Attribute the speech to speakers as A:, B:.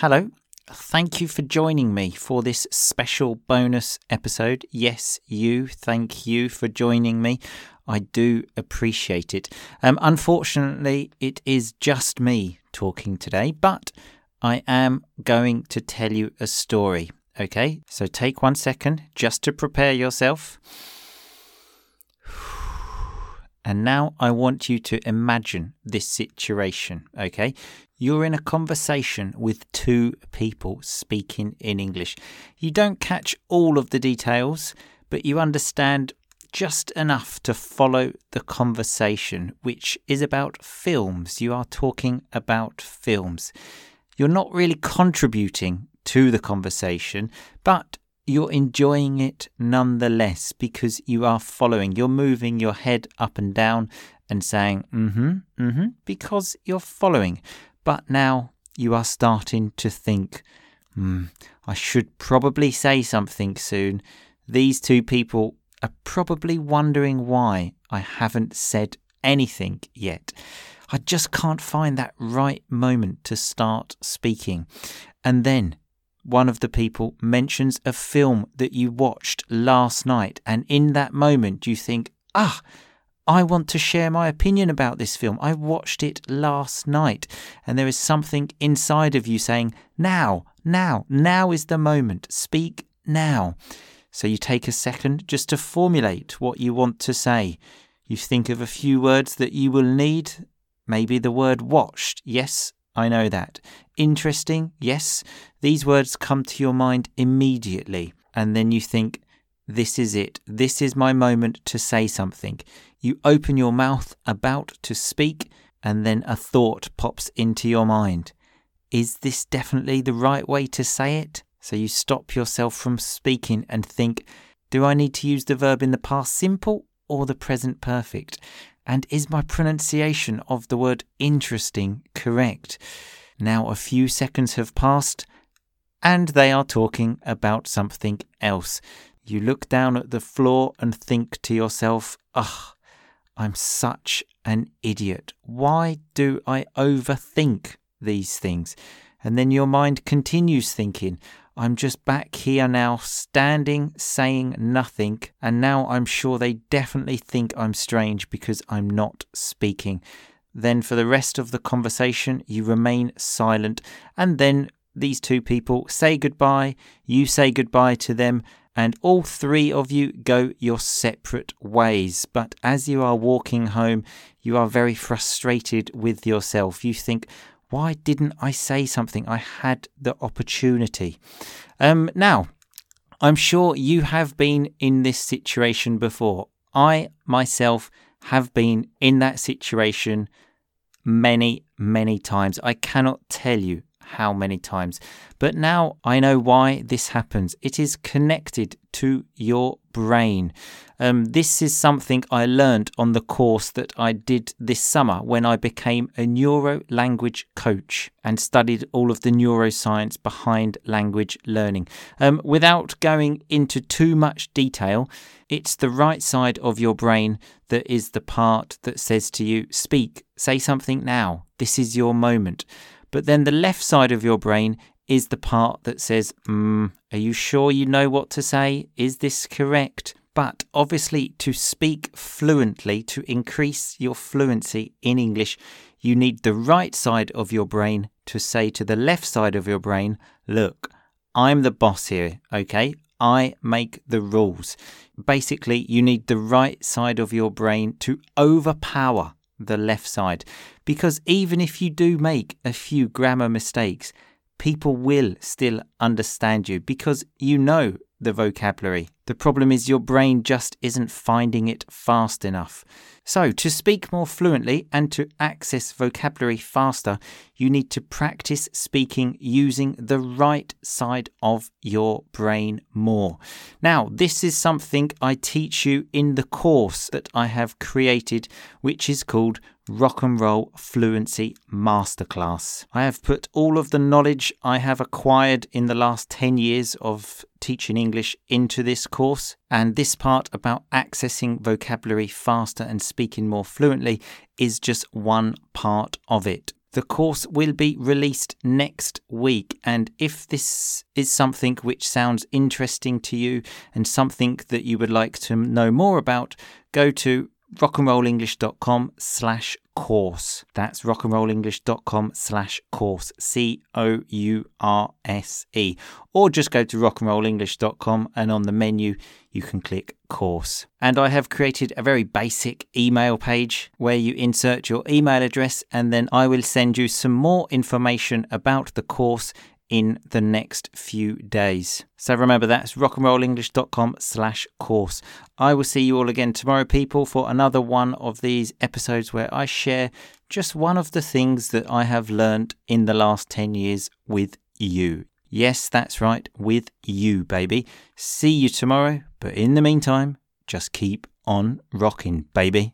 A: Hello. Thank you for joining me for this special bonus episode. Yes, you. Thank you for joining me. I do appreciate it. Um, unfortunately, it is just me talking today, but I am going to tell you a story. Okay, so take one second just to prepare yourself. And now I want you to imagine this situation, okay? You're in a conversation with two people speaking in English. You don't catch all of the details, but you understand just enough to follow the conversation, which is about films. You are talking about films. You're not really contributing to the conversation, but you're enjoying it nonetheless because you are following. You're moving your head up and down and saying, mm hmm, mm hmm, because you're following. But now you are starting to think, hmm, I should probably say something soon. These two people are probably wondering why I haven't said anything yet. I just can't find that right moment to start speaking. And then one of the people mentions a film that you watched last night, and in that moment you think, ah, I want to share my opinion about this film. I watched it last night, and there is something inside of you saying, now, now, now is the moment. Speak now. So you take a second just to formulate what you want to say. You think of a few words that you will need. Maybe the word watched. Yes, I know that. Interesting, yes. These words come to your mind immediately, and then you think, this is it. This is my moment to say something. You open your mouth about to speak, and then a thought pops into your mind. Is this definitely the right way to say it? So you stop yourself from speaking and think, do I need to use the verb in the past simple or the present perfect? And is my pronunciation of the word interesting correct? Now a few seconds have passed and they are talking about something else. You look down at the floor and think to yourself, ugh, I'm such an idiot. Why do I overthink these things? And then your mind continues thinking, I'm just back here now, standing, saying nothing, and now I'm sure they definitely think I'm strange because I'm not speaking. Then, for the rest of the conversation, you remain silent, and then these two people say goodbye, you say goodbye to them, and all three of you go your separate ways. But as you are walking home, you are very frustrated with yourself. You think, why didn't I say something? I had the opportunity. Um, now, I'm sure you have been in this situation before. I myself have been in that situation many, many times. I cannot tell you how many times. But now I know why this happens. It is connected to your brain. Um, this is something I learned on the course that I did this summer when I became a neuro language coach and studied all of the neuroscience behind language learning. Um, without going into too much detail, it's the right side of your brain that is the part that says to you, Speak, say something now, this is your moment. But then the left side of your brain is the part that says, mm, Are you sure you know what to say? Is this correct? But obviously, to speak fluently, to increase your fluency in English, you need the right side of your brain to say to the left side of your brain, Look, I'm the boss here, okay? I make the rules. Basically, you need the right side of your brain to overpower the left side. Because even if you do make a few grammar mistakes, people will still understand you because you know the vocabulary. The problem is your brain just isn't finding it fast enough. So, to speak more fluently and to access vocabulary faster, you need to practice speaking using the right side of your brain more. Now, this is something I teach you in the course that I have created, which is called Rock and Roll Fluency Masterclass. I have put all of the knowledge I have acquired in the last 10 years of teaching English into this course, and this part about accessing vocabulary faster and speaking more fluently is just one part of it. The course will be released next week. And if this is something which sounds interesting to you and something that you would like to know more about, go to rockandrollenglish.com slash course. That's rockandrollenglish.com slash course. C O U R S E. Or just go to rockandrollenglish.com and on the menu you can click course. And I have created a very basic email page where you insert your email address and then I will send you some more information about the course in the next few days. So remember that's rockandrollenglish.com slash course. I will see you all again tomorrow, people, for another one of these episodes where I share just one of the things that I have learned in the last 10 years with you. Yes, that's right, with you, baby. See you tomorrow, but in the meantime, just keep on rocking, baby.